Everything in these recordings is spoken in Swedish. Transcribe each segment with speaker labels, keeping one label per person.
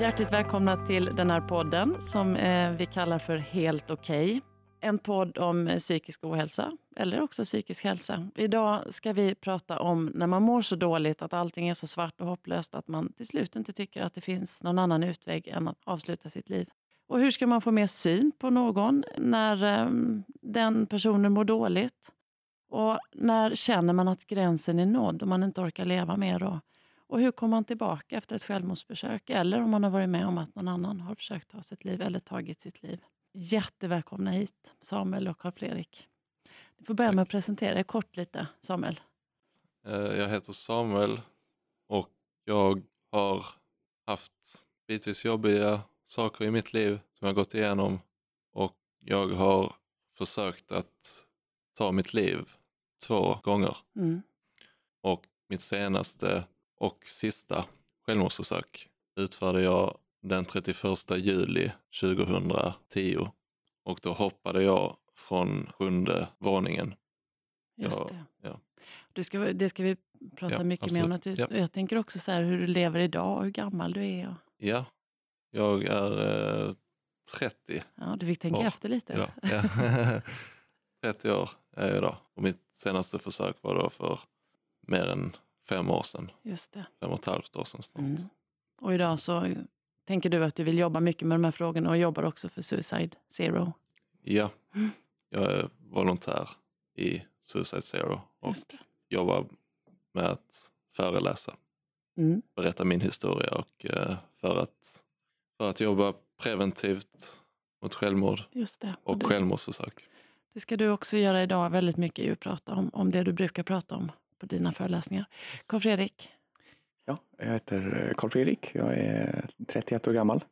Speaker 1: Hjärtligt välkomna till den här podden som eh, vi kallar för Helt okej. Okay. En podd om eh, psykisk ohälsa, eller också psykisk hälsa. Idag ska vi prata om när man mår så dåligt att allting är så svart och hopplöst att man till slut inte tycker att det finns någon annan utväg än att avsluta sitt liv. Och hur ska man få mer syn på någon när ehm, den personen mår dåligt? Och när känner man att gränsen är nådd och man inte orkar leva mer? Och hur kommer man tillbaka efter ett självmordsförsök? Eller om man har varit med om att någon annan har försökt ta sitt liv eller tagit sitt liv. Jättevälkomna hit, Samuel och Karl-Fredrik. Ni får börja Tack. med att presentera er kort lite, Samuel.
Speaker 2: Eh, jag heter Samuel och jag har haft bitvis jobbiga saker i mitt liv som jag gått igenom och jag har försökt att ta mitt liv två gånger. Mm. Och mitt senaste och sista självmordsförsök utförde jag den 31 juli 2010 och då hoppade jag från sjunde våningen.
Speaker 1: Just det. Ja. Det, ska, det ska vi prata ja, mycket absolut. mer om. Naturligtvis. Ja. Jag tänker också så här, hur du lever idag och hur gammal du är.
Speaker 2: Ja, jag är eh, 30
Speaker 1: Ja, du fick tänka år. efter lite.
Speaker 2: Ja, ja. 30 år är jag idag och mitt senaste försök var då för mer än fem år sedan.
Speaker 1: Just det.
Speaker 2: Fem och ett halvt år sedan snart. Mm.
Speaker 1: Och idag så tänker du att du vill jobba mycket med de här frågorna och jobbar också för Suicide Zero.
Speaker 2: Ja, mm. jag är volontär i Suicide Zero och jobbar med att föreläsa, mm. berätta min historia och uh, för, att, för att jobba preventivt mot självmord och, och det, självmordsförsök.
Speaker 1: Det ska du också göra idag väldigt mycket, att prata om, om det du brukar prata om på dina föreläsningar. Karl Fredrik?
Speaker 3: Ja, jag heter eh, Karl Fredrik. Jag är 31 år gammal.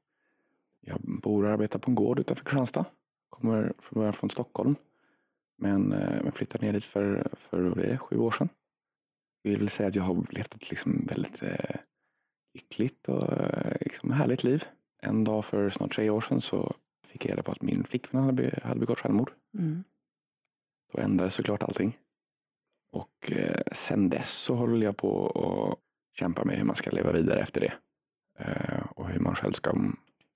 Speaker 3: Jag bor och arbetar på en gård utanför Kristianstad. Kommer från början från Stockholm. Men jag eh, flyttade ner dit för, för vad det, sju år sedan. Jag vill säga att jag har levt ett liksom väldigt eh, lyckligt och eh, liksom härligt liv. En dag för snart tre år sedan så fick jag reda på att min flickvän hade, hade begått självmord. Mm. Då ändrades såklart allting. Och eh, sen dess så håller jag på att kämpa med hur man ska leva vidare efter det. Eh, och hur man själv ska,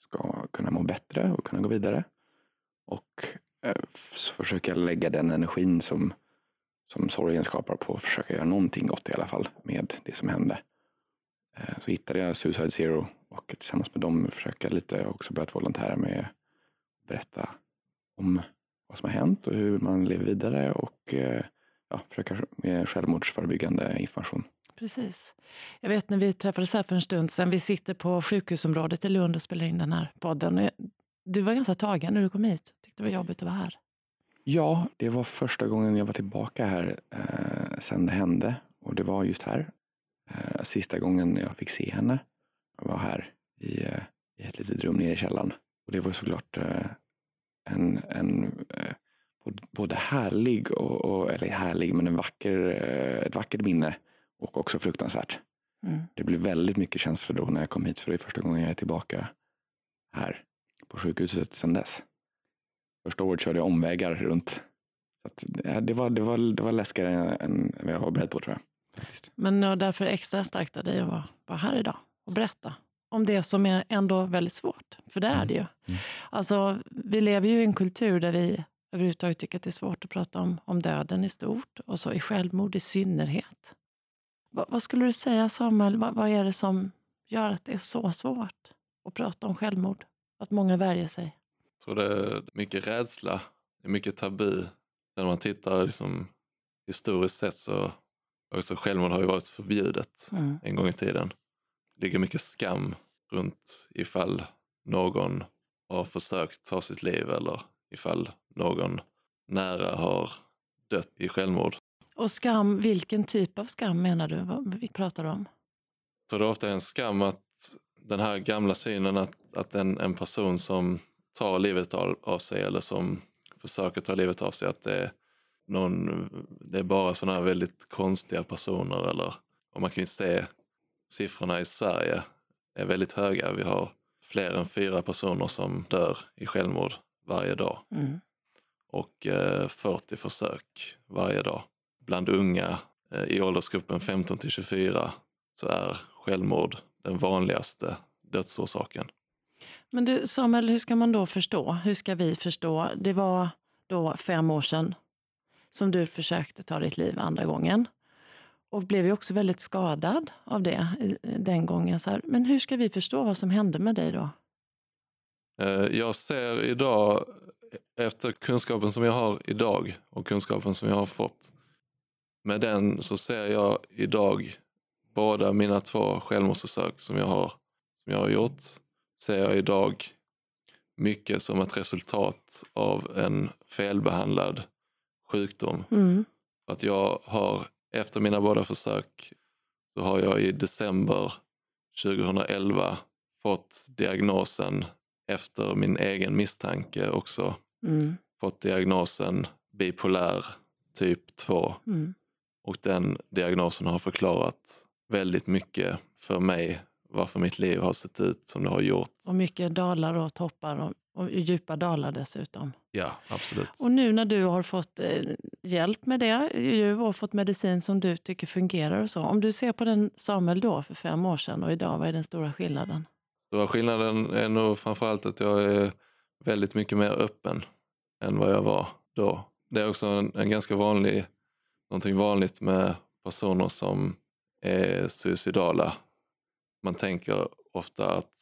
Speaker 3: ska kunna må bättre och kunna gå vidare. Och eh, försöka lägga den energin som, som sorgen skapar på att försöka göra någonting gott i alla fall med det som hände. Eh, så hittade jag Suicide Zero och tillsammans med dem försöka lite också börjat volontära med att berätta om vad som har hänt och hur man lever vidare och eh, ja, försöka med självmordsförebyggande information.
Speaker 1: Precis. Jag vet när vi träffades här för en stund sedan, vi sitter på sjukhusområdet i Lund och spelar in den här podden. Du var ganska tagen när du kom hit, tyckte det var jobbigt att vara här.
Speaker 3: Ja, det var första gången jag var tillbaka här eh, sen det hände och det var just här. Eh, sista gången jag fick se henne var här i, eh, i ett litet rum nere i källaren. Och det var såklart eh, en, en eh, både härlig och, och, eller härlig, men en vacker, eh, ett vackert minne och också fruktansvärt. Mm. Det blev väldigt mycket känslor då när jag kom hit för det är första gången jag är tillbaka här på sjukhuset sedan dess. Första året körde jag omvägar runt. Så att, ja, det, var, det, var, det var läskigare än vad jag var beredd på tror jag.
Speaker 1: Faktiskt. Men därför extra starkt av dig att vara, vara här idag och berätta om det som är ändå väldigt svårt. För det är mm. det ju. Mm. Alltså, vi lever ju i en kultur där vi överhuvudtaget tycker att det är svårt att prata om, om döden i stort och så i självmord i synnerhet. Va, vad skulle du säga Samuel, va, vad är det som gör att det är så svårt att prata om självmord? Att många värjer sig?
Speaker 2: Jag tror det är mycket rädsla, det är mycket tabu. När man tittar liksom, historiskt sett så också självmord har ju varit förbjudet mm. en gång i tiden. Det ligger mycket skam runt ifall någon har försökt ta sitt liv eller ifall någon nära har dött i självmord.
Speaker 1: Och skam, vilken typ av skam menar du? Vad vi pratar om?
Speaker 2: Tror det ofta är en skam att den här gamla synen att, att en, en person som tar livet av, av sig eller som försöker ta livet av sig, att det är, någon, det är bara sådana här väldigt konstiga personer. Eller, och man kan ju se siffrorna i Sverige är väldigt höga. Vi har fler än fyra personer som dör i självmord varje dag. Mm. Och eh, 40 försök varje dag. Bland unga eh, i åldersgruppen 15 till 24 så är självmord den vanligaste dödsorsaken.
Speaker 1: Men du Samuel, hur ska man då förstå? Hur ska vi förstå? Det var då fem år sedan som du försökte ta ditt liv andra gången. Och blev ju också väldigt skadad av det den gången. Så här. Men hur ska vi förstå vad som hände med dig då?
Speaker 2: Eh, jag ser idag, efter kunskapen som jag har idag och kunskapen som jag har fått, med den så ser jag idag båda mina två självmordsförsök som jag har, som jag har gjort, ser jag idag mycket som ett resultat av en felbehandlad sjukdom.
Speaker 1: Mm.
Speaker 2: Att jag har, efter mina båda försök, så har jag i december 2011 fått diagnosen efter min egen misstanke också
Speaker 1: Mm.
Speaker 2: fått diagnosen bipolär typ 2.
Speaker 1: Mm.
Speaker 2: Och den diagnosen har förklarat väldigt mycket för mig varför mitt liv har sett ut som det har gjort.
Speaker 1: Och mycket dalar och toppar och, och djupa dalar dessutom.
Speaker 2: Ja, absolut.
Speaker 1: Och nu när du har fått eh, hjälp med det ju, och fått medicin som du tycker fungerar och så. Om du ser på den Samuel då för fem år sedan och idag, vad är den stora skillnaden?
Speaker 2: Stora skillnaden är nog framförallt att jag är väldigt mycket mer öppen än vad jag var då. Det är också en, en ganska vanlig, någonting vanligt med personer som är suicidala. Man tänker ofta att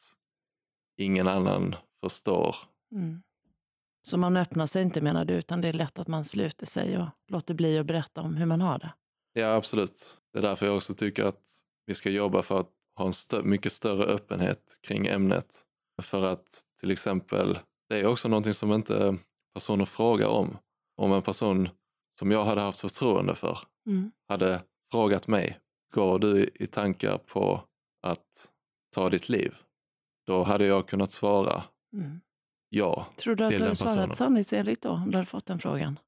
Speaker 2: ingen annan förstår.
Speaker 1: Mm. Så man öppnar sig inte menar du, utan det är lätt att man sluter sig och låter bli att berätta om hur man har det.
Speaker 2: Ja, absolut. Det är därför jag också tycker att vi ska jobba för att ha en stö mycket större öppenhet kring ämnet. För att till exempel, det är också någonting som inte personer frågar om. Om en person som jag hade haft förtroende för
Speaker 1: Mm.
Speaker 2: hade frågat mig, går du i tankar på att ta ditt liv? Då hade jag kunnat svara
Speaker 1: Mm.
Speaker 2: ja.
Speaker 1: Tror du att du hade svarat sanningsenligt då, om du hade fått den frågan?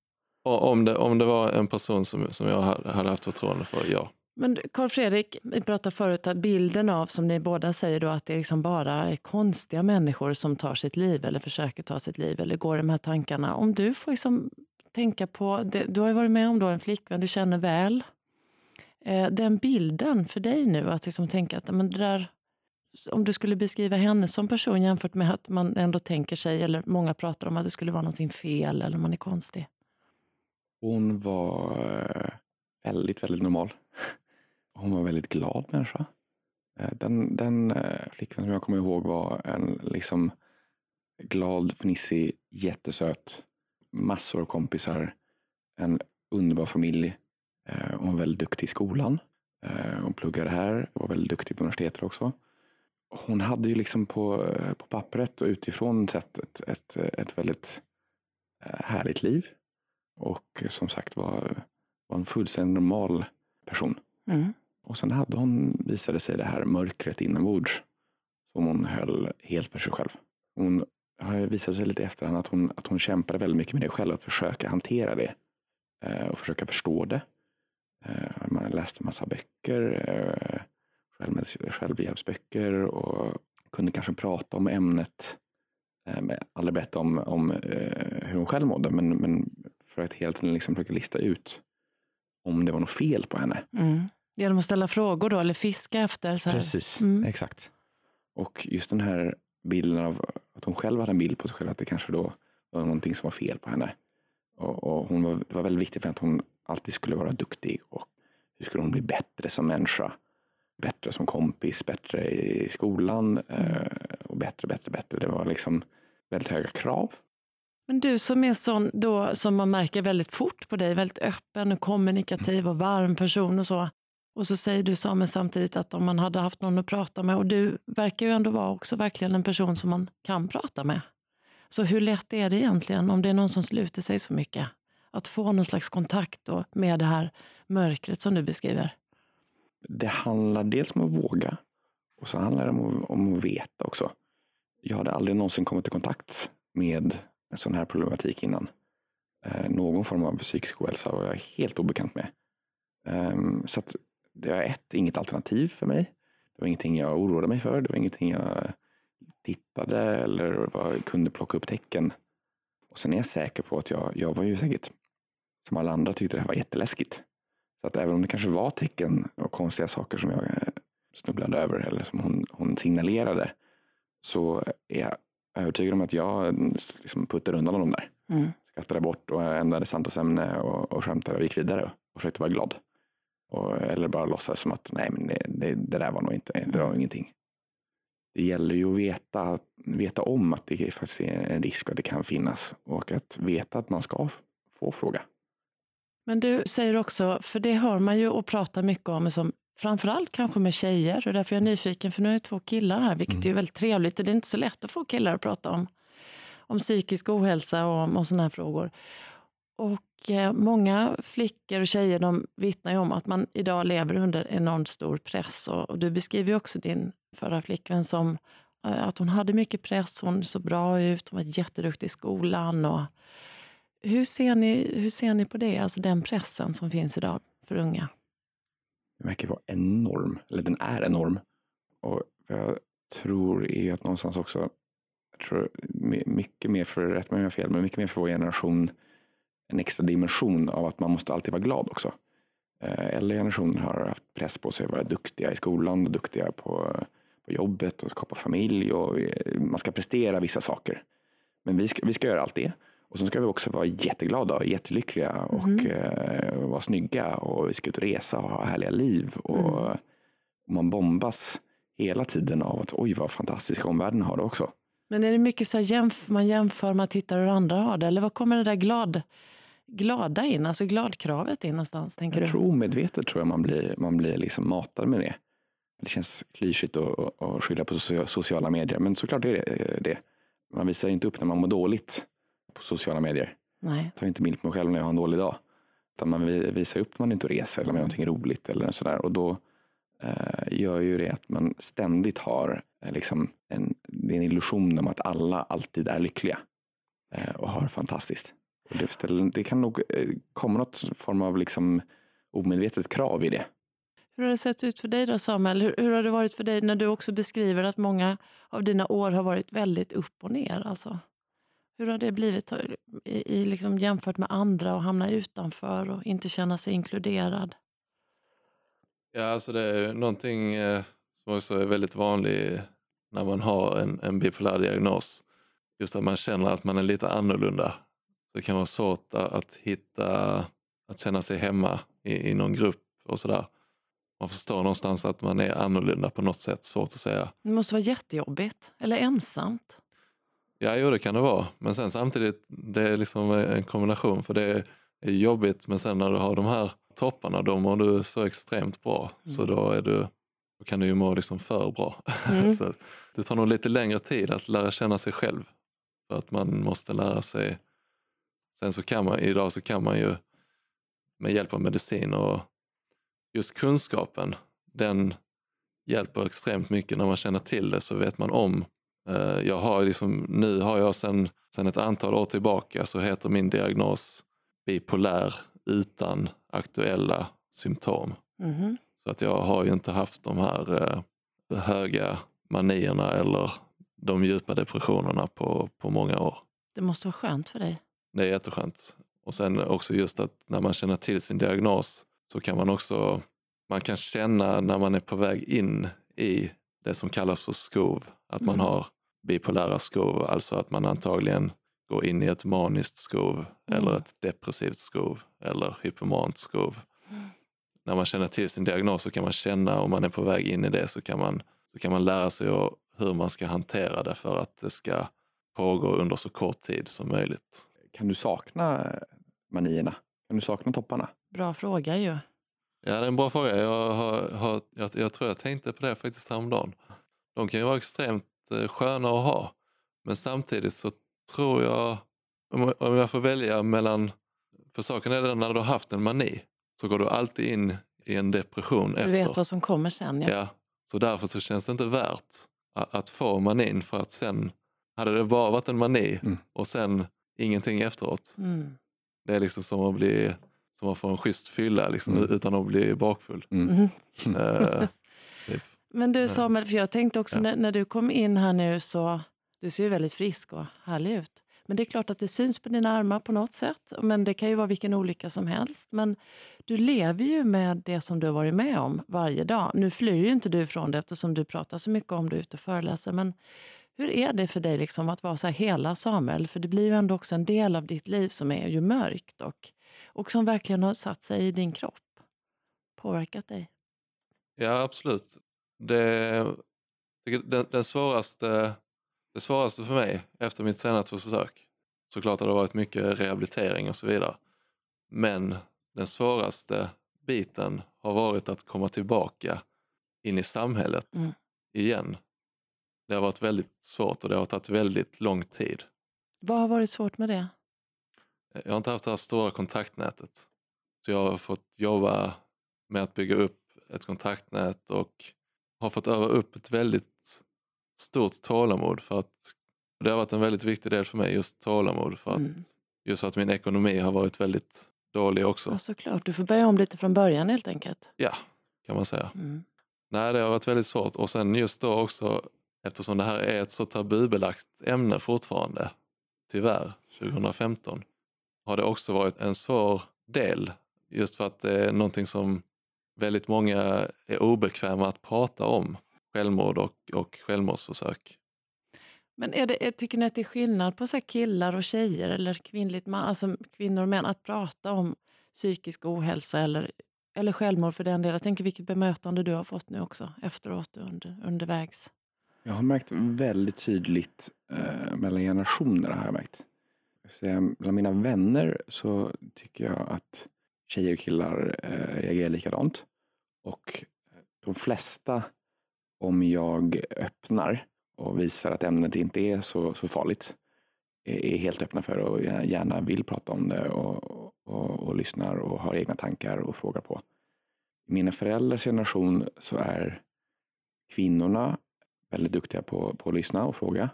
Speaker 2: Om, det, om det var en person som, som jag hade haft förtroende för, ja.
Speaker 1: Men Carl Fredrik, vi pratade förut att bilden av, som ni båda säger, då, att det liksom bara är konstiga människor som tar sitt liv eller försöker ta sitt liv eller går i de här tankarna. Om du får liksom tänka på, det, du har ju varit med om då en flickvän du känner väl. Eh, den bilden för dig nu, att liksom tänka att men det där, om du skulle beskriva henne som person jämfört med att man ändå tänker sig, eller många pratar om att det skulle vara någonting fel eller man är konstig.
Speaker 3: Hon var eh, väldigt, väldigt normal. Hon var en väldigt glad människa. Eh, den, den eh, flickvän som jag kommer ihåg var en liksom glad, fnissig, jättesöt. Massor av kompisar. En underbar familj. Eh, hon var väldigt duktig i skolan. Hon pluggade här och var väldigt duktig på universitetet också. Hon hade ju liksom på, på pappret och utifrån sett ett, ett, ett väldigt härligt liv. Och som sagt var, var en fullständigt normal person.
Speaker 1: Mm.
Speaker 3: Och sen hade hon, visade sig det här mörkret inombords som hon höll helt för sig själv. Hon har visat sig lite i efterhand att hon, att hon kämpade väldigt mycket med det själv och försöka hantera det. Eh, och försöka förstå det. Eh, man läste massa böcker, eh, själv, självhjälpsböcker och kunde kanske prata om ämnet. Eh, aldrig berätta om, om eh, hur hon själv mådde, men, men för att helt liksom försöka lista ut om det var något fel på henne.
Speaker 1: Mm. Genom att ställa frågor då, eller fiska efter? Så här.
Speaker 3: Precis,
Speaker 1: Mm.
Speaker 3: exakt. Och just den här bilden av att hon själv hade en bild på sig själv, att det kanske då var någonting som var fel på henne. Och, och hon var, var väldigt viktigt för att hon alltid skulle vara duktig och hur skulle hon bli bättre som människa? Bättre som kompis, bättre i skolan eh, och bättre, bättre, bättre. Det var liksom väldigt höga krav.
Speaker 1: Men du som är sån då, som man märker väldigt fort på dig, väldigt öppen och kommunikativ och varm person och så. Och så säger du Samuel samtidigt att om man hade haft någon att prata med och du verkar ju ändå vara också verkligen en person som man kan prata med. Så hur lätt är det egentligen om det är någon som sluter sig så mycket? Att få någon slags kontakt då med det här mörkret som du beskriver.
Speaker 3: Det handlar dels om att våga och så handlar det om, att- om att veta också. Jag hade aldrig någonsin kommit i kontakt med en sån här problematik innan. Eh, någon form av psykisk ohälsa var jag helt obekant med. Eh, så att det var ett, inget alternativ för mig. Det var ingenting jag oroade mig för. Det var ingenting jag tittade eller var, kunde plocka upp tecken. Och sen är jag säker på att jag, jag var ju säkert som alla andra tyckte det här var jätteläskigt. Så att även om det kanske var tecken och konstiga saker som jag eh, snubblade över eller som hon, hon signalerade så är jag övertygad om att jag liksom puttade undan honom där.
Speaker 1: Mm.
Speaker 3: Skrattade bort och ändrade samtalsämne och, och skämtade och gick vidare och försökte vara glad. Och, eller bara låtsas som att nej, men det, det, det där var nog inte, det var ingenting. Det gäller ju att veta, veta om att det faktiskt är en risk att det kan finnas och att veta att man ska få fråga.
Speaker 1: Men du säger också, för det hör man ju och pratar mycket om, som framförallt kanske med tjejer. Och därför är jag nyfiken, för nu är det två killar här, vilket mm. är väldigt trevligt. Och det är inte så lätt att få killar att prata om, om psykisk ohälsa och om, om sådana här frågor. Och eh, många flickor och tjejer de vittnar ju om att man idag lever under enormt stor press. Och, och du beskriver ju också din förra flickvän som eh, att hon hade mycket press, hon såg bra ut, hon var jätteduktig i skolan. Och, hur, ser ni, hur ser ni på det, alltså den pressen som finns idag för unga?
Speaker 3: Den verkar vara enorm, eller den är enorm. Och jag tror är att någonstans också, jag tror mycket mer för, rätt mig om jag fel, men mycket mer för vår generation, en extra dimension av att man måste alltid vara glad också. Eh, äldre generationer har haft press på sig att vara duktiga i skolan, duktiga på, på jobbet och skapa familj och eh, man ska prestera vissa saker. Men vi ska, vi ska göra allt det. Och så ska vi också vara jätteglada och jättelyckliga och mm. eh, vara snygga och vi ska ut och resa och ha härliga liv. Och, mm. Man bombas hela tiden av att oj vad fantastisk omvärlden har det också.
Speaker 1: Men är det mycket så jämf man jämför, man tittar hur andra har det? Eller vad kommer det där glad, glada in, alltså gladkravet in någonstans? Tänker
Speaker 3: jag
Speaker 1: du?
Speaker 3: tror omedvetet tror jag man blir, man blir liksom matad med det. Det känns klyschigt att, att skylla på sociala medier, men såklart är det det. Man visar inte upp när man mår dåligt på sociala medier.
Speaker 1: Nej.
Speaker 3: Jag tar inte bild på mig själv när jag har en dålig dag. Utan man visar upp när man är ute och reser eller med någonting roligt eller sådär. Och då eh, gör ju det att man ständigt har eh, liksom en, det är en illusion om att alla alltid är lyckliga eh, och har fantastiskt. Och det, det kan nog eh, komma något form av liksom omedvetet krav i det.
Speaker 1: Hur har det sett ut för dig då Samuel? Hur, hur, har det varit för dig när du också beskriver att många av dina år har varit väldigt upp och ner? Alltså? Hur har det blivit i, i liksom jämfört med andra och hamna utanför och inte känna sig inkluderad?
Speaker 2: Ja, alltså det är någonting eh, som också är väldigt vanligt när man har en, en bipolär diagnos. Just att man känner att man är lite annorlunda. Det kan vara svårt att, hitta, att känna sig hemma i, i någon grupp och sådär. Man förstår någonstans att man är annorlunda på något sätt, svårt att säga.
Speaker 1: Det måste vara jättejobbigt, eller ensamt.
Speaker 2: Ja, jo det kan det vara. Men sen samtidigt, det är liksom en kombination. För det är jobbigt, men sen när du har de här topparna, då mår du så extremt bra. Mm. Så då, är du, då kan du ju må liksom för bra. Mm. så det tar nog lite längre tid att lära känna sig själv. För att man måste lära sig. Sen så kan man, idag så kan man ju med hjälp av medicin och just kunskapen, den hjälper extremt mycket. När man känner till det så vet man om Eh, jag har liksom, nu har jag sedan sen ett antal år tillbaka så heter min diagnos bipolär utan aktuella symptom.
Speaker 1: Mm.
Speaker 2: Så att jag har ju inte haft de här eh, höga manierna eller de djupa depressionerna på, på många år.
Speaker 1: Det måste vara skönt för dig.
Speaker 2: Det är jätteskönt. Och sen också just att när man känner till sin diagnos så kan man också, man kan känna när man är på väg in i det som kallas för skov, att man mm. har bipolära skov, alltså att man antagligen går in i ett maniskt skov mm. eller ett depressivt skov eller hypomant skov. Mm. När man känner till sin diagnos så kan man känna om man är på väg in i det så kan man, så kan man lära sig hur man ska hantera det för att det ska pågå under så kort tid som möjligt.
Speaker 3: Kan du sakna manierna? Kan du sakna topparna?
Speaker 1: Bra fråga ju.
Speaker 2: Ja, det är en bra fråga. Jag, har, har, jag, jag tror jag tänkte på det faktiskt häromdagen. De kan ju vara extremt Eh, sköna att ha. Men samtidigt så tror jag, om jag får välja mellan, för saken är den när du har haft en mani så går du alltid in i en depression
Speaker 1: du
Speaker 2: efter.
Speaker 1: Du vet vad som kommer sen ja.
Speaker 2: ja. Så därför så känns det inte värt att få manin för att sen, hade det bara varit en mani mm. och sen ingenting efteråt.
Speaker 1: Mm.
Speaker 2: Det är liksom som att bli som att få en schysst fylla liksom, mm. utan att bli bakfull.
Speaker 1: Mm. Uh, Men du Samuel, för jag tänkte också ja. när, när, du kom in här nu så, du ser ju väldigt frisk och härlig ut. Men det är klart att det syns på dina armar på något sätt. Men det kan ju vara vilken olycka som helst. Men du lever ju med det som du har varit med om varje dag. Nu flyr ju inte du ifrån det eftersom du pratar så mycket om det ute och föreläser. Men Hur är det för dig liksom att vara så hela Samuel? För det blir ju ändå också en del av ditt liv som är ju mörkt och, och som verkligen har satt sig i din kropp. Påverkat dig.
Speaker 2: Ja, absolut. Det, den, den svåraste, det svåraste för mig efter mitt senaste försök, såklart har det varit mycket rehabilitering och så vidare. Men den svåraste biten har varit att komma tillbaka in i samhället
Speaker 1: Mm.
Speaker 2: igen. Det har varit väldigt svårt och det har tagit väldigt lång tid.
Speaker 1: Vad har varit svårt med det?
Speaker 2: Jag har inte haft det här stora kontaktnätet. Så jag har fått jobba med att bygga upp ett kontaktnät och har fått öva upp ett väldigt stort tålamod för att det har varit en väldigt viktig del för mig, just tålamod för att
Speaker 1: Mm.
Speaker 2: just för att min ekonomi har varit väldigt dålig också,
Speaker 1: Ja, såklart. Du får börja om lite från början helt enkelt.
Speaker 2: kan man säga.
Speaker 1: Mm.
Speaker 2: Nej, det har varit väldigt svårt och sen just då också eftersom det här är ett så tabubelagt ämne fortfarande, tyvärr, 2015, har det också varit en svår del just för att det är någonting som väldigt många är obekväma att prata om, självmord och, och självmordsförsök.
Speaker 1: Men är det, tycker ni att det är skillnad på så här killar och tjejer eller kvinnligt man, alltså kvinnor och män att prata om psykisk ohälsa eller, eller självmord för den delen? Jag tänker vilket bemötande du har fått nu också efteråt under, undervägs.
Speaker 3: Jag har märkt väldigt tydligt eh, mellan generationer har jag märkt. Så bland mina vänner så tycker jag att tjejer och killar eh, reagerar likadant. Och de flesta, om jag öppnar och visar att ämnet inte är så, så farligt, är, är helt öppna för det och gärna vill prata om det och, och, och lyssnar och har egna tankar och frågar på. I mina föräldrars generation så är kvinnorna väldigt duktiga på, på att lyssna och fråga.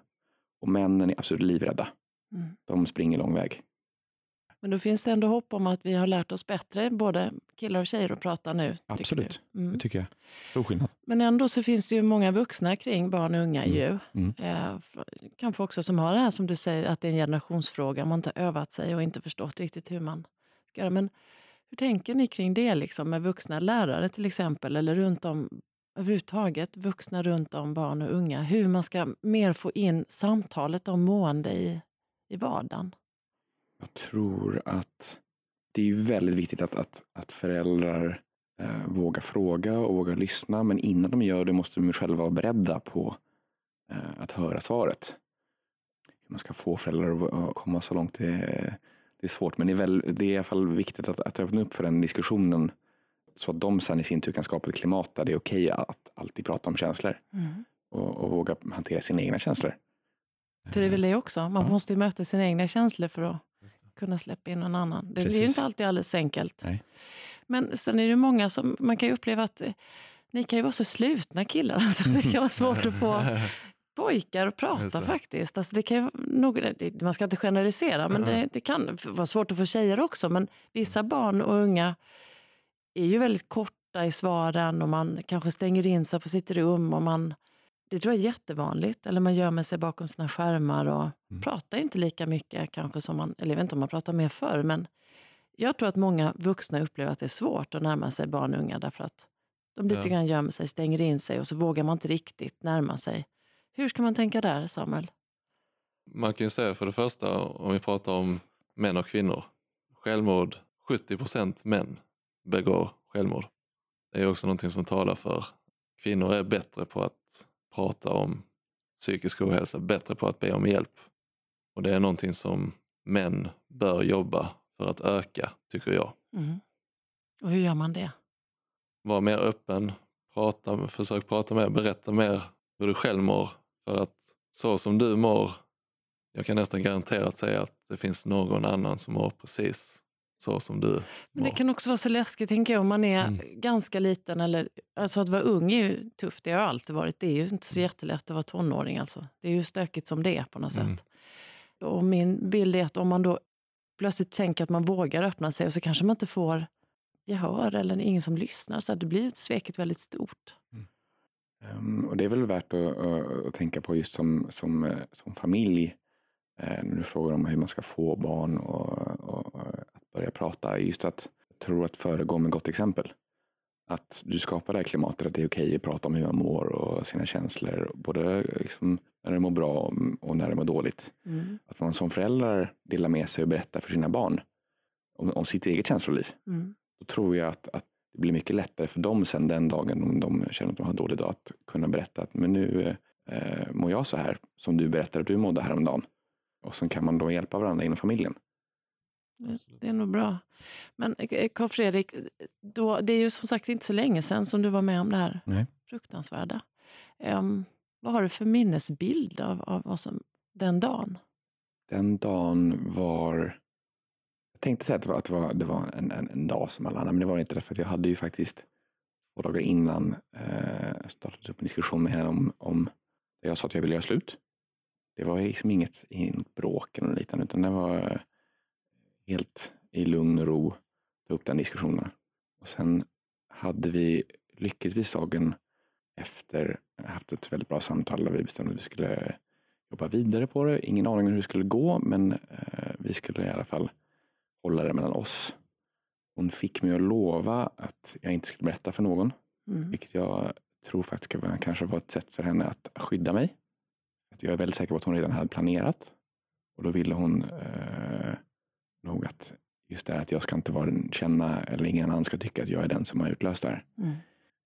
Speaker 3: Och männen är absolut livrädda.
Speaker 1: Mm.
Speaker 3: De springer lång väg.
Speaker 1: Men då finns det ändå hopp om att vi har lärt oss bättre, både killar och tjejer, att prata nu.
Speaker 3: Absolut.
Speaker 1: Mm.
Speaker 3: tycker jag. Stor skillnad.
Speaker 1: Men ändå så finns det ju många vuxna kring barn och unga
Speaker 3: Mm.
Speaker 1: ju.
Speaker 3: Mm.
Speaker 1: Eh, kanske också som har det här som du säger, att det är en generationsfråga. Man inte har övat sig och inte förstått riktigt hur man ska göra. Men hur tänker ni kring det liksom, med vuxna lärare till exempel, eller runt om överhuvudtaget vuxna runt om barn och unga? Hur man ska mer få in samtalet om mående i, i vardagen?
Speaker 3: Jag tror att det är väldigt viktigt att, att, att föräldrar eh, vågar fråga och vågar lyssna. Men innan de gör det måste de själva vara beredda på eh, att höra svaret. Hur man ska få föräldrar att att komma så långt, det, det är svårt. Men det är, väl, det är i alla fall viktigt att, att öppna upp för den diskussionen. Så att de sen i sin tur kan skapa ett klimat där det är okej att alltid prata om känslor. Och, och våga hantera sina egna känslor.
Speaker 1: För det är väl det också, man
Speaker 3: Ja.
Speaker 1: måste ju möta sina egna känslor för att kunna släppa in någon annan. Det blir ju
Speaker 3: Precis.
Speaker 1: inte alltid alldeles enkelt.
Speaker 3: Nej.
Speaker 1: Men sen är det många som, man kan ju uppleva att eh, ni kan ju vara så slutna killar. Alltså, det kan vara svårt att få pojkar att prata faktiskt. Alltså, det kan nog, man ska inte generalisera, men det, det kan vara svårt att få tjejer också. Men vissa barn och unga är ju väldigt korta i svaren och man kanske stänger in sig på sitt rum. Och man, det tror jag är jättevanligt. Eller man gömmer sig bakom sina skärmar och
Speaker 3: Mm.
Speaker 1: pratar inte lika mycket kanske som man, eller jag vet inte om man pratar mer förr, men jag tror att många vuxna upplever att det är svårt att närma sig barn och unga därför att de lite
Speaker 2: Ja.
Speaker 1: grann gömmer sig, stänger in sig och så vågar man inte riktigt närma sig. Hur ska man tänka där, Samuel?
Speaker 2: Man kan ju säga för det första, om vi pratar om män och kvinnor, självmord, 70% män begår självmord. Det är också någonting som talar för kvinnor är bättre på att prata om psykisk ohälsa, bättre på att be om hjälp. Och det är någonting som män bör jobba för att öka, tycker jag.
Speaker 1: Mm. Och hur gör man det?
Speaker 2: Var mer öppen, prata, försök prata mer, berätta mer hur du själv mår. För att så som du mår, jag kan nästan garanterat säga att det finns någon annan som mår precis så som du
Speaker 1: Men det kan också vara så läskigt, tänker jag, om man är
Speaker 3: Mm.
Speaker 1: ganska liten. Eller, alltså att vara ung är ju tufft, det har alltid varit. Det är ju inte så jättelätt att vara tonåring. Alltså. Det är ju stökigt som det är på något
Speaker 2: Mm.
Speaker 1: sätt. Och min bild är att om man då plötsligt tänker att man vågar öppna sig och så kanske man inte får gehör eller ingen som lyssnar. Så att det blir sveket väldigt stort.
Speaker 3: Um, och det är väl värt att, att, att tänka på just som, som, eh, som familj. Eh, när du frågar om hur man ska få barn och, börja prata. Just att tror att föregå med gott exempel. Att du skapar det här klimatet att det är okej att prata om hur man mår och sina känslor. Både liksom när det mår bra och när det mår dåligt.
Speaker 1: Mm.
Speaker 3: Att man som föräldrar delar med sig och berättar för sina barn om, om sitt eget känsloliv.
Speaker 1: Mm.
Speaker 3: Då tror jag att, att det blir mycket lättare för dem sen den dagen om de känner att de har en dålig dag att kunna berätta att men nu eh, mår jag så här som du berättade att du mådde häromdagen. Och sen kan man då hjälpa varandra inom familjen.
Speaker 1: Det är nog bra. Men eh, Karl Fredrik, då, det är ju som sagt inte så länge sedan som du var med om det här
Speaker 3: Nej.
Speaker 1: fruktansvärda. Um, vad har du för minnesbild av, av vad som, den dagen?
Speaker 3: Den dagen var... Jag tänkte säga att det var, att det var, det var en, en, en dag som alla andra, men det var det inte. Att jag hade ju faktiskt två dagar innan eh, startat upp en diskussion med henne om, om jag sa att jag ville göra slut. Det var liksom inget, inget bråk eller liknande, utan det var eh, helt i lugn och ro ta upp den diskussionen. Och sen hade vi lyckligtvis dagen efter haft ett väldigt bra samtal där vi bestämde att vi skulle jobba vidare på det. Ingen aning om hur det skulle gå, men eh, vi skulle i alla fall hålla det mellan oss. Hon fick mig att lova att jag inte skulle berätta för någon,
Speaker 1: Mm.
Speaker 3: vilket jag tror faktiskt var, kanske var ett sätt för henne att skydda mig. Att jag är väldigt säker på att hon redan hade planerat. Och då ville hon eh, nog att just det här att jag ska inte vara den, känna, eller ingen annan ska tycka att jag är den som har utlöst det här.
Speaker 1: Mm.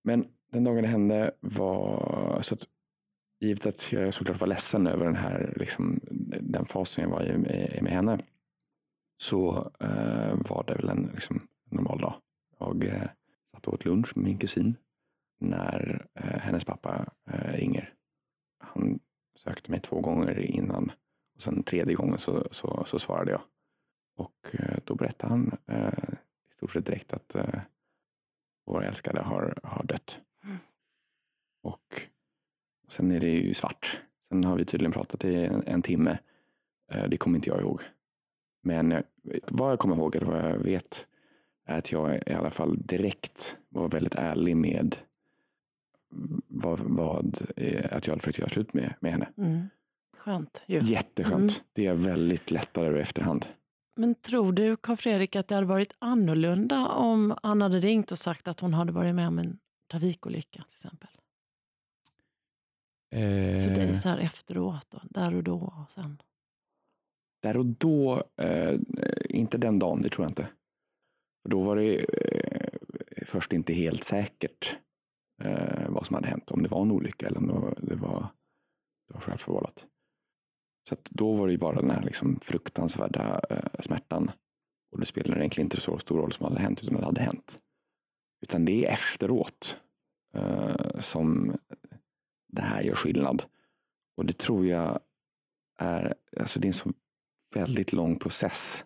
Speaker 3: Men den dagen det hände var så att givet att jag såklart var ledsen över den här liksom, den fasen jag var i med, med henne så eh, var det väl en liksom, normal dag. Jag eh, satt och åt lunch med min kusin när eh, hennes pappa eh, ringer. Han sökte mig två gånger innan och sen tredje gången så, så, så svarade jag. Och eh, då berättade han eh, i stort sett direkt att eh, vår älskade har, har dött.
Speaker 1: Mm.
Speaker 3: Och sen är det ju svart. Sen har vi tydligen pratat i en, en timme. Eh, det kommer inte jag ihåg. Men eh, vad jag kommer ihåg, eller vad jag vet, är att jag i alla fall direkt var väldigt ärlig med vad, vad eh, att jag hade försökt göra slut med, med henne.
Speaker 1: Mm. Skönt ju.
Speaker 3: Jätteskönt.
Speaker 1: Mm.
Speaker 3: Det är väldigt lättare över efterhand.
Speaker 1: Men tror du, Karl Fredrik, att det hade varit annorlunda om han hade ringt och sagt att hon hade varit med om en trafikolycka till exempel? För dig så här efteråt, då, där och då och sen?
Speaker 3: Där och då, eh, inte den dagen, det tror jag inte. För då var det eh, först inte helt säkert eh, vad som hade hänt. Om det var en olycka eller om det var, det var, det var självförvållat. Så att då var det ju bara den här liksom fruktansvärda eh, smärtan. Och det spelade egentligen inte så stor roll som hade hänt, utan det hade hänt. Utan det är efteråt eh, som det här gör skillnad. Och det tror jag är, alltså det är en så väldigt lång process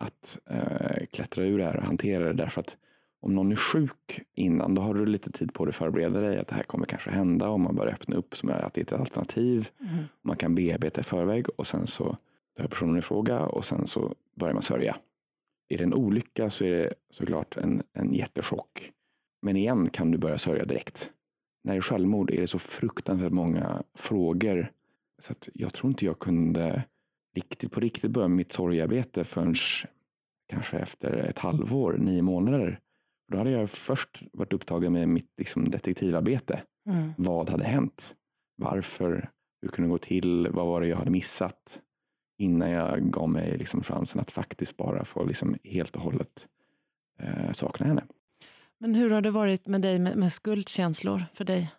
Speaker 3: att eh, klättra ur det här och hantera det. Därför att om någon är sjuk innan, då har du lite tid på dig att förbereda dig att det här kommer kanske hända. Och man börjar öppna upp som att det är ett alternativ.
Speaker 1: Mm.
Speaker 3: Man kan bearbeta i förväg och sen så dör personen i fråga och sen så börjar man sörja. Är det en olycka så är det såklart en, en jättechock. Men igen kan du börja sörja direkt. När det är självmord är det så fruktansvärt många frågor. Så att jag tror inte jag kunde riktigt på riktigt börja mitt sorgarbete förrän kanske efter ett halvår, nio månader. Då hade jag först varit upptagen med mitt liksom, detektivarbete.
Speaker 1: Mm.
Speaker 3: Vad hade hänt? Varför? Hur kunde det gå till? Vad var det jag hade missat? Innan jag gav mig liksom chansen att faktiskt bara få liksom helt och hållet eh, sakna henne.
Speaker 1: Men hur har det varit med dig med, med skuldkänslor för dig?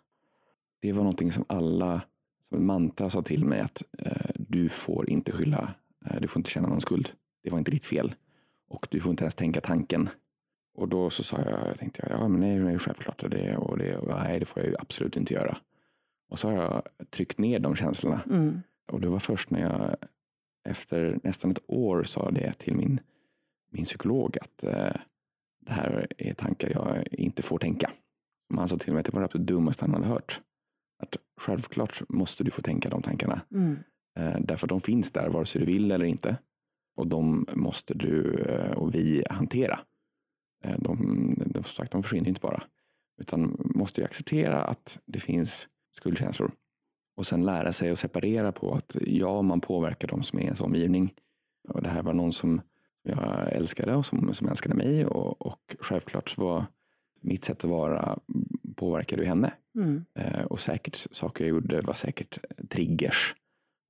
Speaker 3: Det var någonting som alla som en mantra sa till mig att eh, du får inte skylla, eh, du får inte känna någon skuld. Det var inte ditt fel. Och du får inte ens tänka tanken. Och då så sa jag, jag tänkte jag, ja men det är ju självklart det och det och nej det får jag ju absolut inte göra. Och så har jag tryckt ner de känslorna.
Speaker 1: Mm.
Speaker 3: Och det var först när jag efter nästan ett år sa det till min, min psykolog att eh, det här är tankar jag inte får tänka. Men han sa till mig att det var det absolut dummaste han hade hört. Att självklart måste du få tänka de tankarna.
Speaker 1: Mm.
Speaker 3: Eh, därför att de finns där vare sig du vill eller inte. Och de måste du eh, och vi hantera. Eh, de, de, som sagt, de försvinner inte bara. Utan måste ju acceptera att det finns skuldkänslor. Och sen lära sig att separera på att ja, man påverkar de som är i ens omgivning. Och det här var någon som jag älskade och som, som älskade mig. Och, och självklart var mitt sätt att vara påverkade ju henne.
Speaker 1: Mm.
Speaker 3: Eh, och säkert saker jag gjorde var säkert triggers.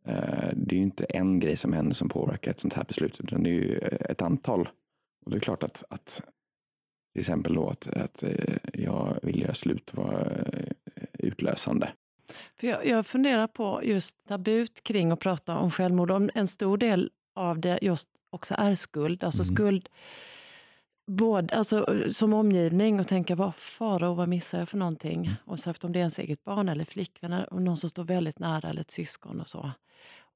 Speaker 3: Eh, det är ju inte en grej som händer som påverkar ett sånt här beslut, utan det är ju ett antal. Och det är klart att, att till exempel då att, att eh, jag vill göra slut var eh, utlösande.
Speaker 1: För jag, jag funderar på just tabut kring att prata om självmord. Om en stor del av det just också är skuld. Alltså
Speaker 3: Mm.
Speaker 1: skuld både, alltså, som omgivning och tänka vad faro, vad missar jag för någonting?
Speaker 3: Mm.
Speaker 1: Och så efter om det är ens eget barn eller flickvän eller någon som står väldigt nära eller ett syskon och så.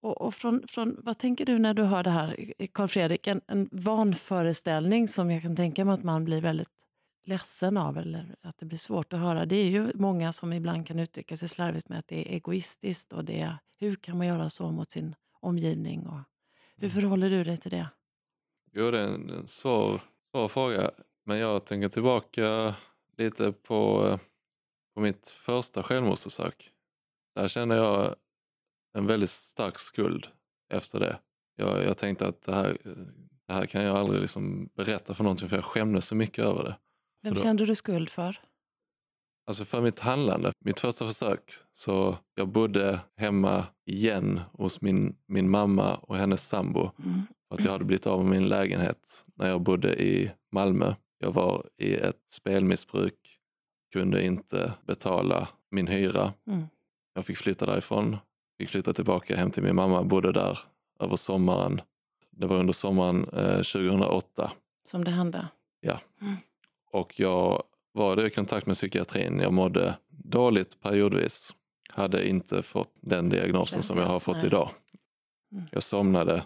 Speaker 1: Och, och från, från, vad tänker du när du hör det här, Karl Fredrik? En, en vanföreställning som jag kan tänka mig att man blir väldigt ledsen av eller att det blir svårt att höra. Det är ju många som ibland kan uttrycka sig slarvigt med att det är egoistiskt och det är, hur kan man göra så mot sin omgivning? Och hur förhåller du dig till det?
Speaker 2: Jo, det är en, en svår, svår fråga. Men jag tänker tillbaka lite på, eh, på mitt första självmordsförsök. Där kände jag en väldigt stark skuld efter det. Jag, jag tänkte att det här, det här kan jag aldrig liksom berätta för någonting för jag skämdes så mycket över det.
Speaker 1: Vem
Speaker 2: då-
Speaker 1: kände du skuld för?
Speaker 2: Alltså för mitt handlande, mitt första försök, så jag bodde hemma igen hos min, min mamma och hennes sambo.
Speaker 1: Mm.
Speaker 2: För att jag hade blivit av med min lägenhet när jag bodde i Malmö. Jag var i ett spelmissbruk, kunde inte betala min hyra.
Speaker 1: Mm.
Speaker 2: Jag fick flytta därifrån, fick flytta tillbaka hem till min mamma, bodde där över sommaren. Det var under sommaren eh, 2008
Speaker 1: Som det hände?
Speaker 2: och jag var i kontakt med psykiatrin. Jag mådde dåligt periodvis. Hade inte fått den diagnosen som jag har fått
Speaker 1: Nej.
Speaker 2: idag.
Speaker 1: Mm.
Speaker 2: Jag somnade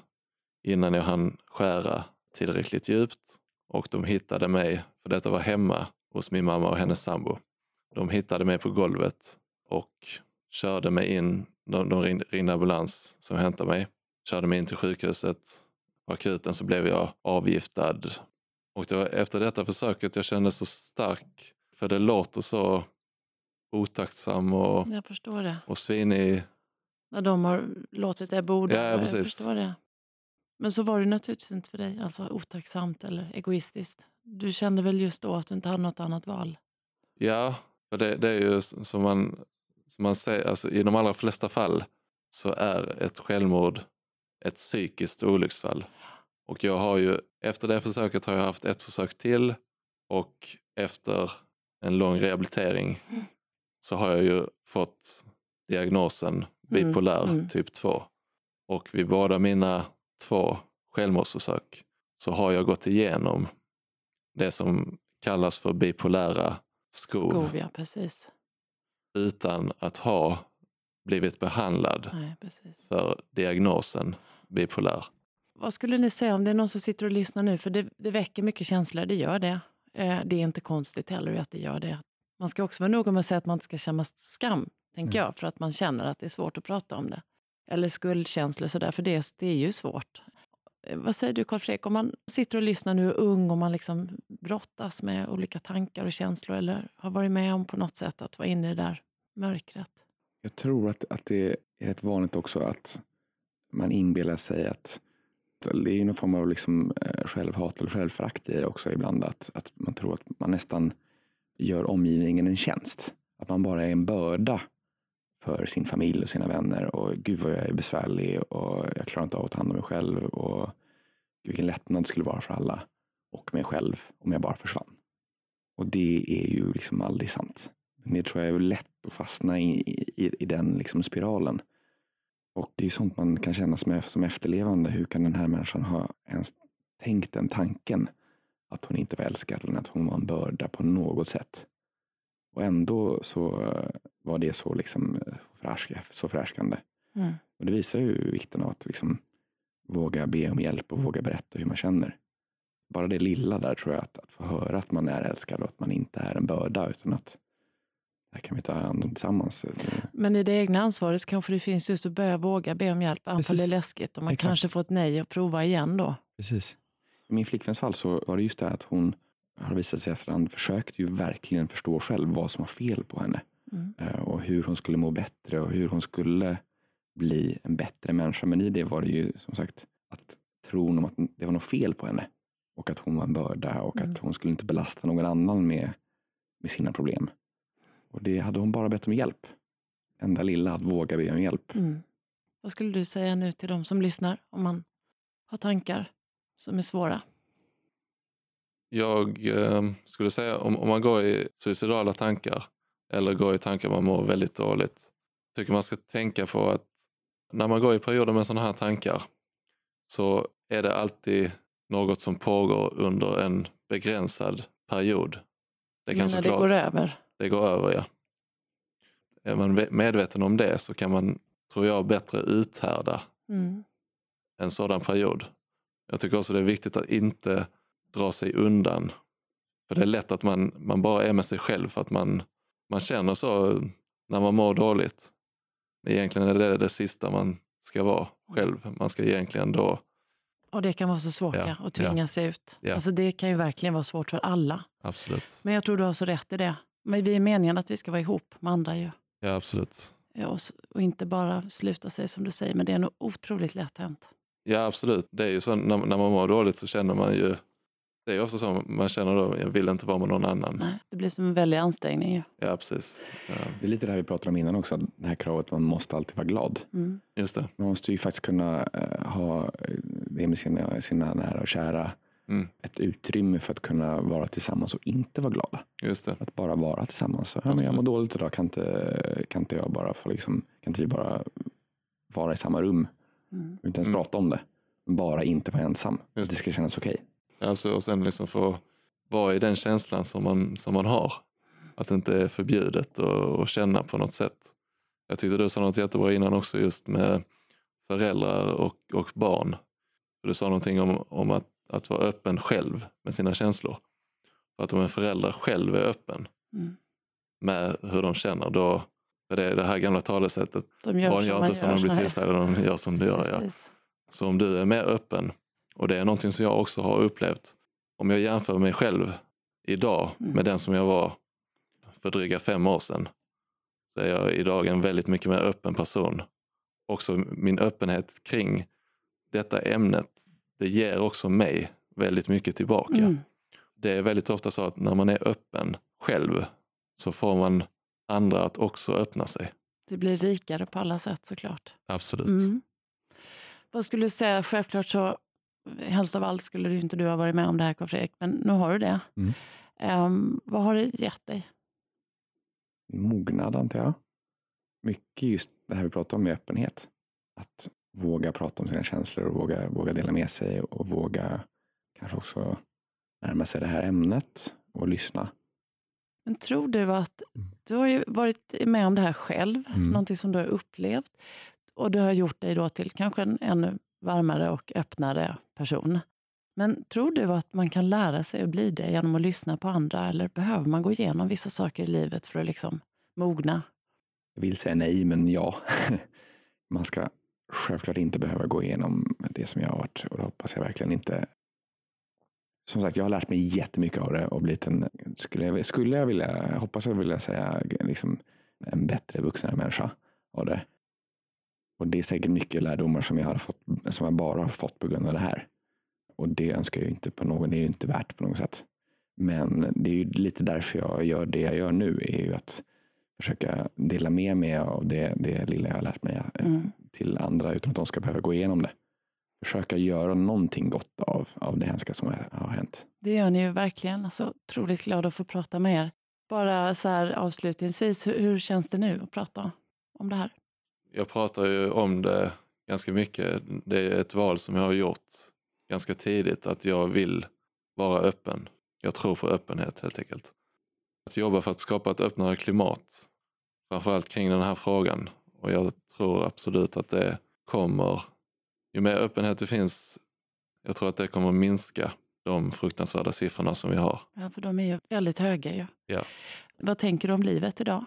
Speaker 2: innan jag hann skära tillräckligt djupt och de hittade mig, för detta var hemma hos min mamma och hennes sambo. De hittade mig på golvet och körde mig in. De, de ringde, ambulans som hämtade mig, körde mig in till sjukhuset. På akuten så blev jag avgiftad och det var efter detta försöket jag kände så stark, för det låter så otacksam och,
Speaker 1: Jag förstår det.
Speaker 2: och svinig.
Speaker 1: När de har låtit det bo där.
Speaker 2: Ja, ja,
Speaker 1: Jag
Speaker 2: precis.
Speaker 1: förstår det. Men så var det naturligtvis inte för dig. Alltså otacksamt eller egoistiskt. Du kände väl just då att du inte hade något annat val?
Speaker 2: Ja, för det, det är ju som man, man säger, alltså, i de allra flesta fall så är ett självmord ett psykiskt olycksfall. Och jag har ju, efter det försöket har jag haft ett försök till och efter en lång rehabilitering
Speaker 1: Mm.
Speaker 2: så har jag ju fått diagnosen bipolär
Speaker 1: mm.
Speaker 2: typ 2. Och vid båda mina två självmordsförsök så har jag gått igenom det som kallas för bipolära skov,
Speaker 1: Skov, ja precis.
Speaker 2: Utan att ha blivit behandlad
Speaker 1: Nej,
Speaker 2: för diagnosen bipolär.
Speaker 1: Vad skulle ni säga om det är någon som sitter och lyssnar nu? För det, det väcker mycket känslor, det gör det. Eh, det är inte konstigt heller att det gör det. Man ska också vara noga med att säga att man inte ska känna skam, tänker
Speaker 3: Mm.
Speaker 1: jag, för att man känner att det är svårt att prata om det. Eller skuldkänslor, så där, för det, det är ju svårt. Eh, vad säger du Carl Fredrik, om man sitter och lyssnar nu och är ung och man liksom brottas med olika tankar och känslor eller har varit med om på något sätt att vara inne i det där mörkret?
Speaker 3: Jag tror att, att det är rätt vanligt också att man inbillar sig att det är någon form av liksom eh, självhat eller självförakt i det också ibland. Att, att man tror att man nästan gör omgivningen en tjänst. Att man bara är en börda för sin familj och sina vänner. Och gud vad jag är besvärlig och jag klarar inte av att ta hand om mig själv. Och vilken lättnad det skulle vara för alla och mig själv om jag bara försvann. Och det är ju liksom aldrig sant. Men det tror jag är lätt att fastna i, i, i den liksom spiralen. Och det är ju sånt man kan känna som, som efterlevande. Hur kan den här människan ha ens tänkt den tanken? Att hon inte var älskad eller att hon var en börda på något sätt. Och ändå så var det så, liksom, förärska, så förärskande.
Speaker 1: Mm.
Speaker 3: Och det visar ju vikten av att liksom våga be om hjälp och våga berätta hur man känner. Bara det lilla där tror jag, att, att få höra att man är älskad och att man inte är en börda utan att det här kan vi ta hand om tillsammans.
Speaker 1: Men i det egna ansvaret kanske det finns just att börja våga be om hjälp, anfall
Speaker 3: Precis.
Speaker 1: är läskigt och man
Speaker 3: Exakt.
Speaker 1: kanske får ett nej och prova igen då.
Speaker 3: Precis. I min flickväns fall så var det just det här att hon har visat sig efterhand försökte ju verkligen förstå själv vad som var fel på henne.
Speaker 1: Mm.
Speaker 3: Eh, Och hur hon skulle må bättre och hur hon skulle bli en bättre människa. Men i det var det ju som sagt att tron om att det var något fel på henne. Och att hon var en börda och
Speaker 1: Mm.
Speaker 3: att hon skulle inte belasta någon annan med, med sina problem. Och det hade hon bara bett om hjälp. enda lilla, att våga be om hjälp.
Speaker 1: Mm. Vad skulle du säga nu till de som lyssnar om man har tankar som är svåra?
Speaker 2: Jag eh, skulle säga om, om man går i suicidala tankar eller går i tankar man mår väldigt dåligt. tycker man ska tänka på att när man går i perioder med sådana här tankar så är det alltid något som pågår under en begränsad period.
Speaker 1: Det kan när det går över?
Speaker 2: Det går över, ja. Är man medveten om det så kan man, tror jag, bättre uthärda mm. en sådan period. Jag tycker också det är viktigt att inte dra sig undan. För det är lätt att man, man bara är med sig själv för att man, man känner så när man mår dåligt. Egentligen är det det sista man ska vara själv. Man ska egentligen då...
Speaker 1: Och det kan vara så svårt ja, att tvinga ja. sig ut. Ja. Alltså det kan ju verkligen vara svårt för alla.
Speaker 2: Absolut.
Speaker 1: Men jag tror du har så rätt i det. Men vi är meningen att vi ska vara ihop med andra ju.
Speaker 2: Ja, absolut.
Speaker 1: Och, och, inte bara sluta sig som du säger, men det är nog otroligt lätt hänt.
Speaker 2: Ja, absolut. Det är ju så när, när man mår dåligt så känner man ju det är ofta så man känner då, jag vill inte vara med någon annan.
Speaker 1: Nej, det blir som en väldig ansträngning ju.
Speaker 2: Ja, precis. Ja.
Speaker 3: Det är lite det här vi pratade om innan också, det här kravet att man måste alltid vara glad.
Speaker 2: Mm. Just det.
Speaker 3: Man måste ju faktiskt kunna uh, ha det med sina, sina nära och kära. Mm. Ett utrymme för att kunna vara tillsammans och inte vara glada.
Speaker 2: Just det.
Speaker 3: Att bara vara tillsammans. Ja, men jag mår dåligt idag, kan inte, kan inte jag bara få liksom, kan inte vi bara vara i samma rum? Mm. Inte ens mm. prata om det. Bara inte vara ensam. Just. Det ska kännas okej. Okay.
Speaker 2: Alltså, och sen liksom få vara i den känslan som man, som man har. Att det inte är förbjudet att känna på något sätt. Jag tyckte du sa något jättebra innan också just med föräldrar och, och barn. Du sa någonting om, om att, att vara öppen själv med sina känslor. För att om en förälder själv är öppen mm. med hur de känner då, för det är det här gamla talesättet,
Speaker 1: de gör barn gör inte som
Speaker 2: de blir tillsagda, de gör som du gör. Ja. Så om du är mer öppen och det är någonting som jag också har upplevt. Om jag jämför mig själv idag mm. med den som jag var för dryga fem år sedan så är jag idag en väldigt mycket mer öppen person. Också min öppenhet kring detta ämnet, det ger också mig väldigt mycket tillbaka. Mm. Det är väldigt ofta så att när man är öppen själv så får man andra att också öppna sig.
Speaker 1: Det blir rikare på alla sätt såklart.
Speaker 2: Absolut. Mm.
Speaker 1: Vad skulle du säga, självklart så helst av allt skulle du inte du ha varit med om det här Carl Fredrik, men nu har du det. Mm. Um, vad har det gett dig?
Speaker 3: Mognad antar jag. Mycket just det här vi pratar om med öppenhet. Att våga prata om sina känslor och våga, våga dela med sig och våga kanske också närma sig det här ämnet och lyssna.
Speaker 1: Men tror du att, mm. du har ju varit med om det här själv, mm. någonting som du har upplevt och det har gjort dig då till kanske en ännu varmare och öppnare person. Men tror du att man kan lära sig att bli det genom att lyssna på andra eller behöver man gå igenom vissa saker i livet för att liksom mogna?
Speaker 3: Jag vill säga nej, men ja. man ska självklart inte behöva gå igenom det som jag har varit och det hoppas jag verkligen inte. Som sagt, jag har lärt mig jättemycket av det och blivit en, skulle jag, skulle jag vilja, hoppas jag vilja säga, liksom en bättre vuxnare människa av det. Och det är säkert mycket lärdomar som jag, har fått, som jag bara har fått på grund av det här. Och det önskar jag inte på någon, det är inte värt på något sätt. Men det är ju lite därför jag gör det jag gör nu, är ju att försöka dela med mig av det, det lilla jag har lärt mig eh, mm. till andra utan att de ska behöva gå igenom det. Försöka göra någonting gott av, av det hemska som har hänt.
Speaker 1: Det gör ni ju verkligen. Alltså, otroligt glad att få prata med er. Bara så här avslutningsvis, hur, hur känns det nu att prata om det här?
Speaker 2: jag pratar ju om det ganska mycket. Det är ett val som jag har gjort ganska tidigt, att jag vill vara öppen. Jag tror på öppenhet helt enkelt. Att jobba för att skapa ett öppnare klimat, framförallt kring den här frågan. Och jag tror absolut att det kommer, ju mer öppenhet det finns, jag tror att det kommer minska de fruktansvärda siffrorna som vi har.
Speaker 1: Ja, för de är ju väldigt höga ju.
Speaker 2: Ja.
Speaker 1: Vad tänker du om livet idag?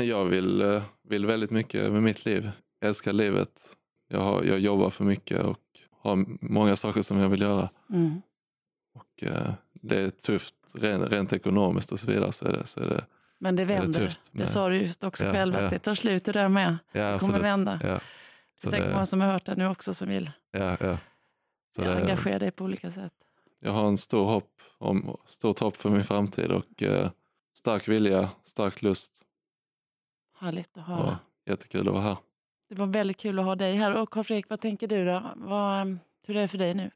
Speaker 2: Jag vill, eh, vill väldigt mycket med mitt liv. Jag älskar livet. Jag, har, jag jobbar för mycket och har många saker som jag vill göra. Mm. Och eh, Det är tufft rent, rent ekonomiskt och så vidare. Så är det, så är det,
Speaker 1: Men det vänder. Det, med, det sa du just också ja, själv, att ja. det tar slut det där med. Ja, det kommer vända. Ja. det är säkert många som har hört det nu också som vill
Speaker 2: ja, ja. Så
Speaker 1: ja, engagera dig på olika sätt.
Speaker 2: Jag har en stor hopp, om, stort hopp för min framtid och eh, stark vilja, stark lust
Speaker 1: Härligt att
Speaker 2: Och
Speaker 1: höra.
Speaker 2: jättekul att vara här.
Speaker 1: Det var väldigt kul att ha dig här. Och Carl Fredrik, vad tänker du då? Vad, hur är det för dig nu?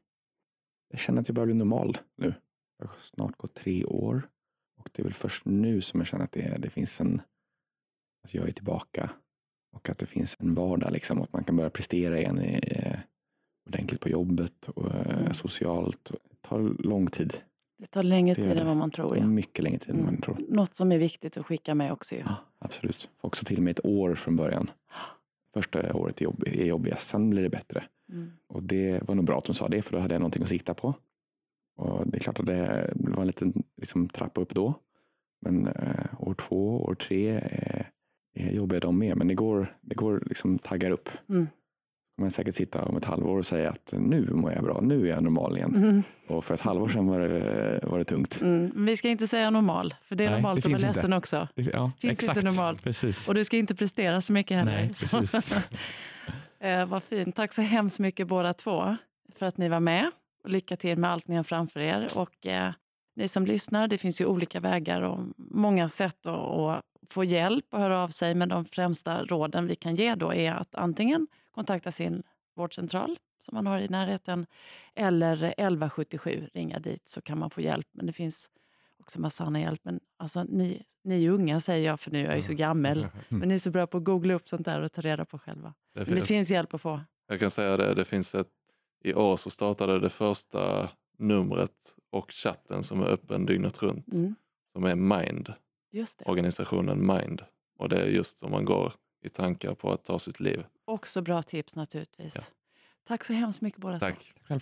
Speaker 3: Jag känner att jag börjar bli normal nu. Jag har snart gått tre år. Och det är väl först nu som jag känner att det, det finns en... Att jag är tillbaka. Och att det finns en vardag liksom. Att man kan börja prestera igen i, eh, ordentligt på jobbet och eh,
Speaker 1: Mm.
Speaker 3: socialt. Det tar lång tid.
Speaker 1: Det tar längre tid än vad man tror. Ja.
Speaker 3: mycket längre tid än
Speaker 1: Mm.
Speaker 3: man tror.
Speaker 1: Något som är viktigt att skicka med också. Ju.
Speaker 3: Ja, absolut. Får också till mig ett år från början. Första året är, jobb, är jobbigast, sen blir det bättre.
Speaker 1: Mm.
Speaker 3: Och det var nog bra att de sa det, för då hade jag någonting att sikta på. Och det är klart att det var en liten liksom, trappa upp då. Men eh, år två, år tre eh, är jobbiga de med. Men det går, det går liksom taggar upp.
Speaker 1: Mm.
Speaker 3: Kommer jag säkert sitta om ett halvår och säga att nu mår jag bra, nu är jag normal igen.
Speaker 1: Mm.
Speaker 3: Och för ett halvår sedan var det, var det tungt.
Speaker 1: Mm. Vi ska inte säga normal, för det är
Speaker 3: Nej,
Speaker 1: normalt
Speaker 3: det
Speaker 1: att vara ledsen också.
Speaker 3: Det, ja,
Speaker 1: Finns inte normalt.
Speaker 3: Precis.
Speaker 1: Och du ska inte prestera så mycket heller.
Speaker 3: Nej, precis.
Speaker 1: eh, vad fint. Tack så hemskt mycket båda två för att ni var med. Och lycka till med allt ni har framför er. Och eh, ni som lyssnar, det finns ju olika vägar och många sätt att, att få hjälp och höra av sig. Men de främsta råden vi kan ge då är att antingen kontakta sin vårdcentral som man har i närheten eller 1177, ringa dit så kan man få hjälp. Men det finns också massa annan hjälp. Men alltså, ni, ni unga säger jag, för nu är jag ju så gammal. Men ni är så bra på att googla upp sånt där och ta reda på själva.
Speaker 2: Det
Speaker 1: Men det
Speaker 2: finns,
Speaker 1: finns hjälp att få.
Speaker 2: jag kan säga det, det finns ett, i år så startade det första numret och chatten som är öppen dygnet runt.
Speaker 1: Mm.
Speaker 2: Som är Mind, organisationen Mind. Och det är just om man går i tankar på att ta sitt liv.
Speaker 1: Också bra tips naturligtvis.
Speaker 2: Ja.
Speaker 1: Tack så hemskt mycket båda två.
Speaker 2: Tack.
Speaker 3: Själv.